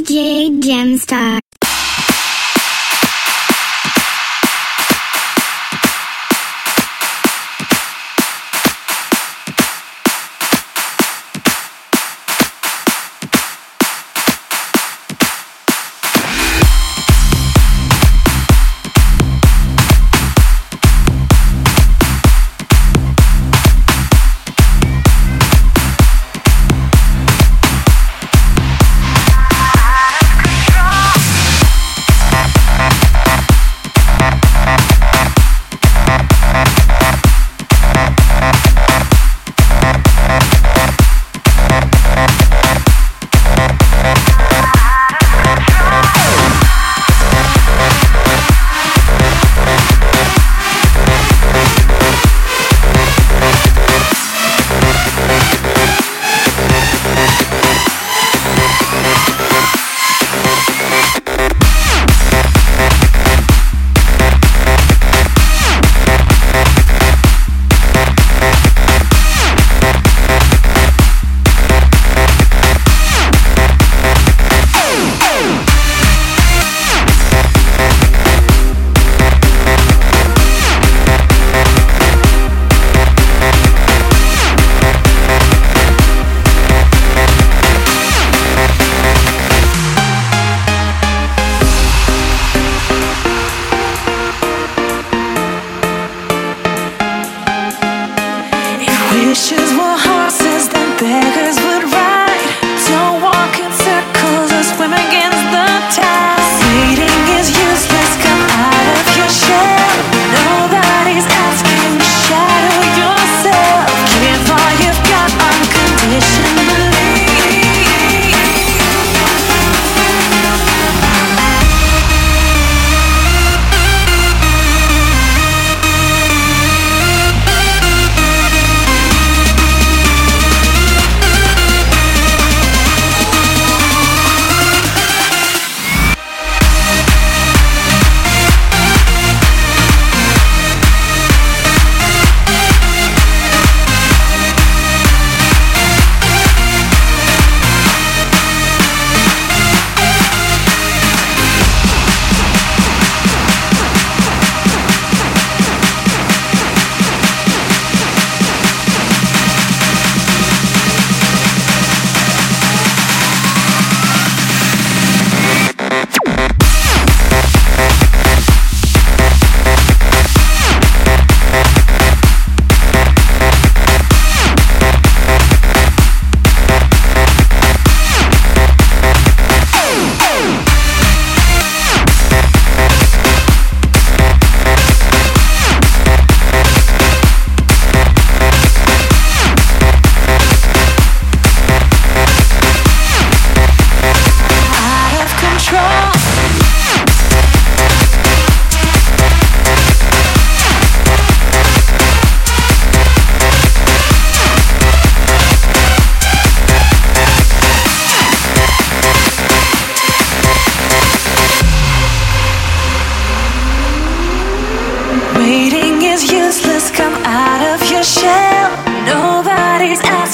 DJ Gemstar.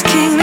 asking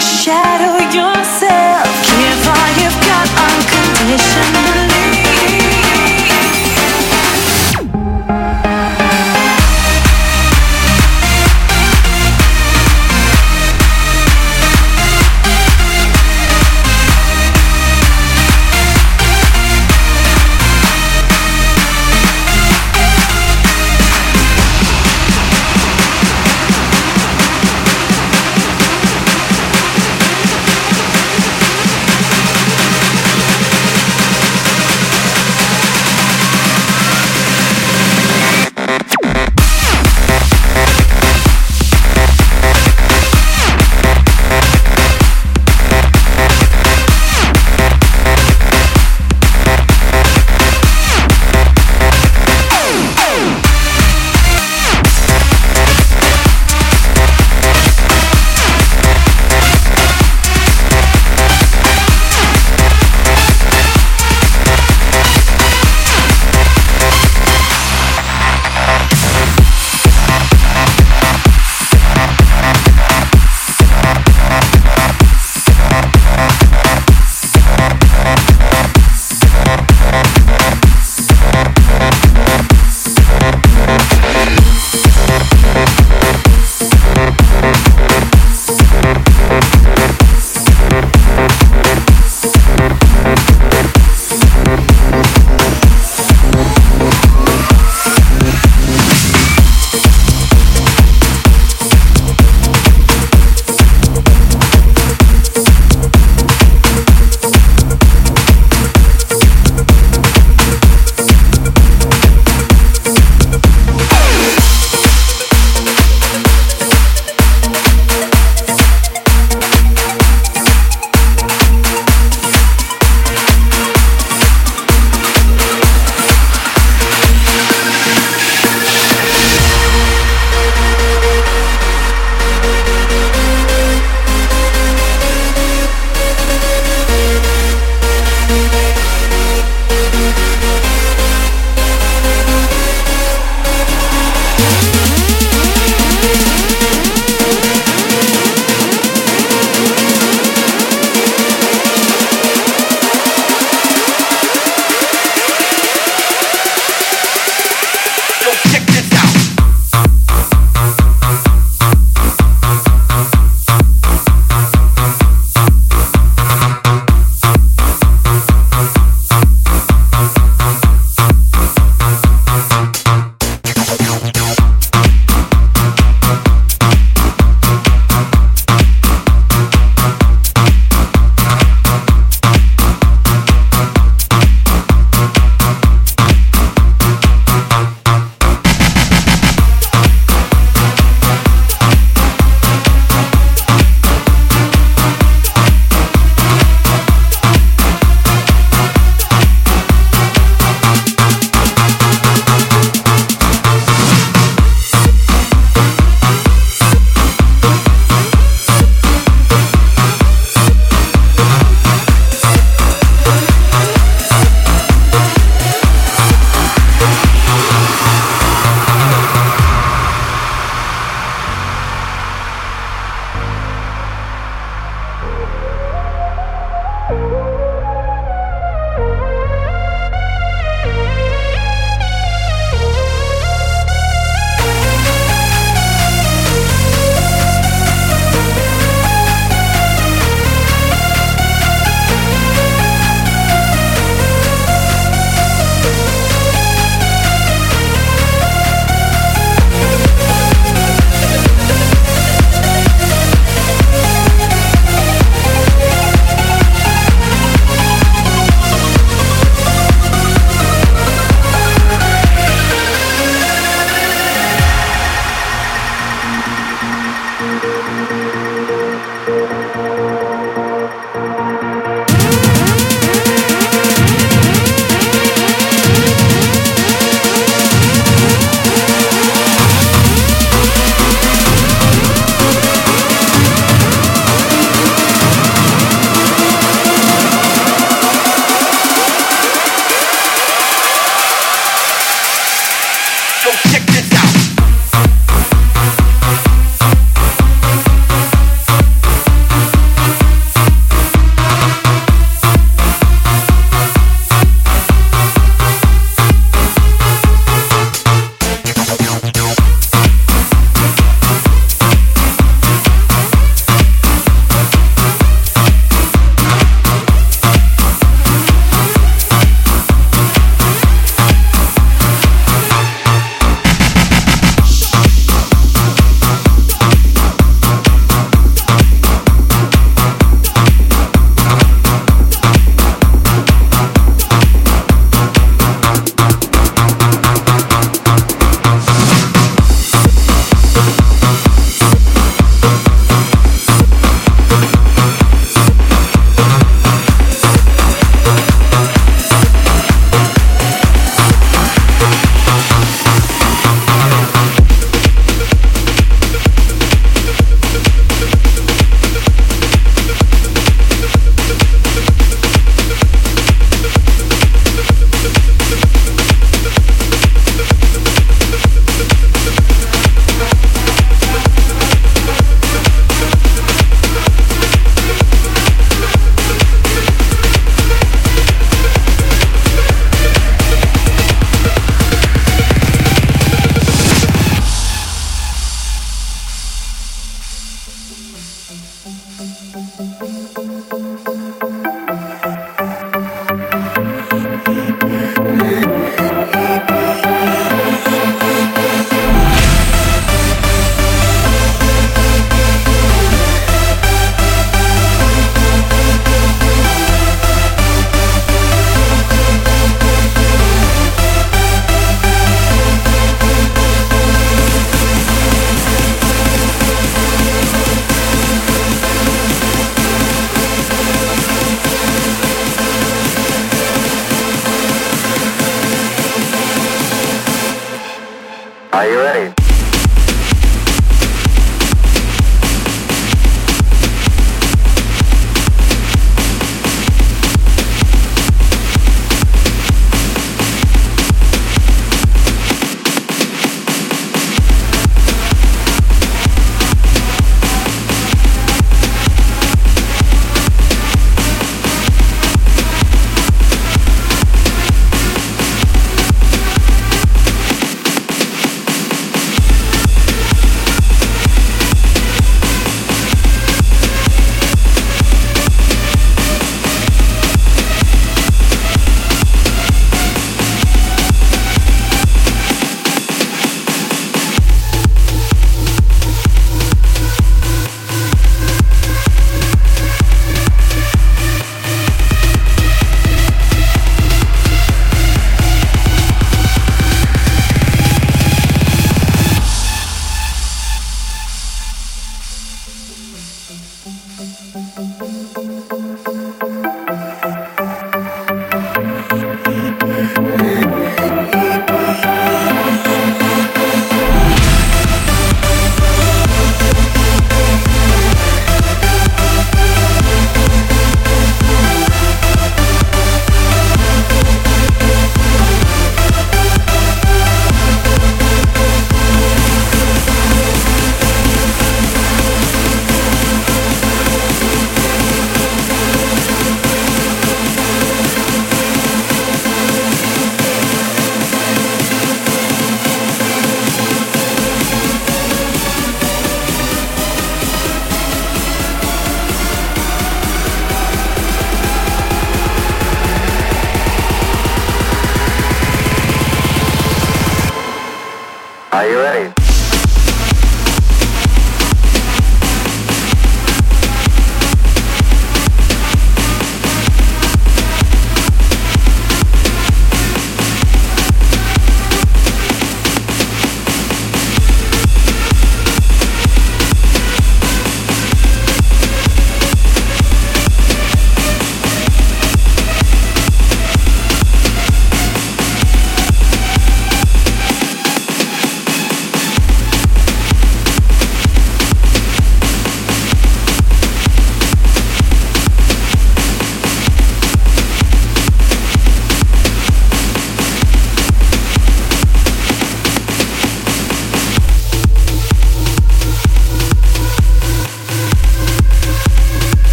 Are you ready?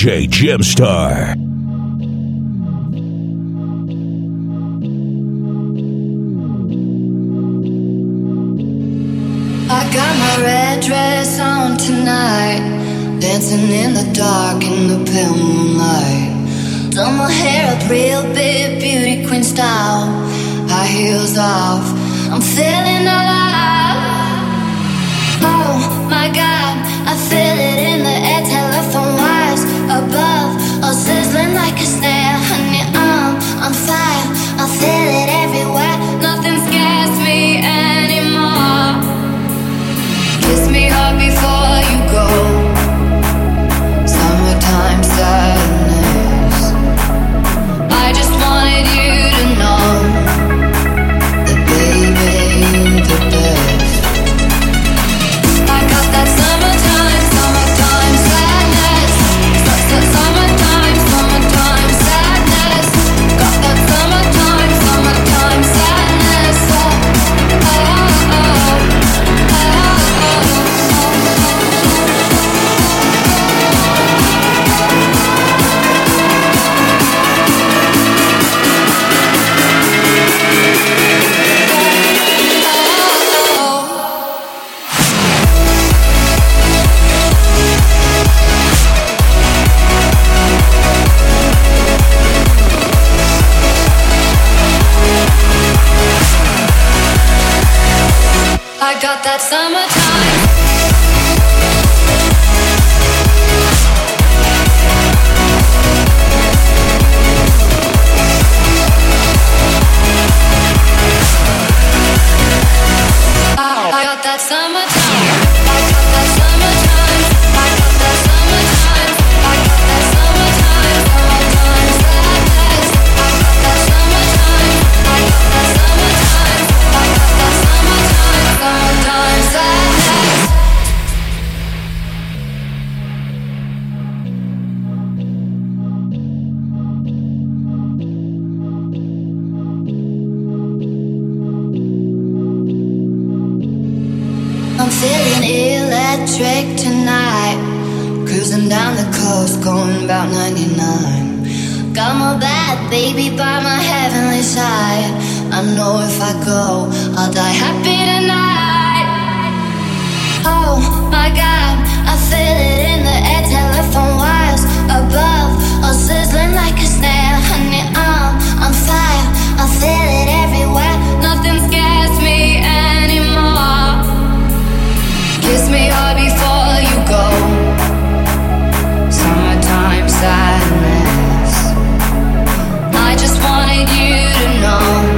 DJ Gemstar. I got my red dress on tonight, dancing in the dark in the pale moonlight. Done my hair up real big, beauty queen style. High heels off, I'm feeling alive. Got that summertime. Going about 99. Got my bad baby by my heavenly side. I know if I go, I'll die happy tonight. Oh my god, I feel it in the air, telephone wires above, all sizzling like a snare. Honey, I'm on fire, I feel it everywhere. Nothing scares Sadness. I just wanted you to know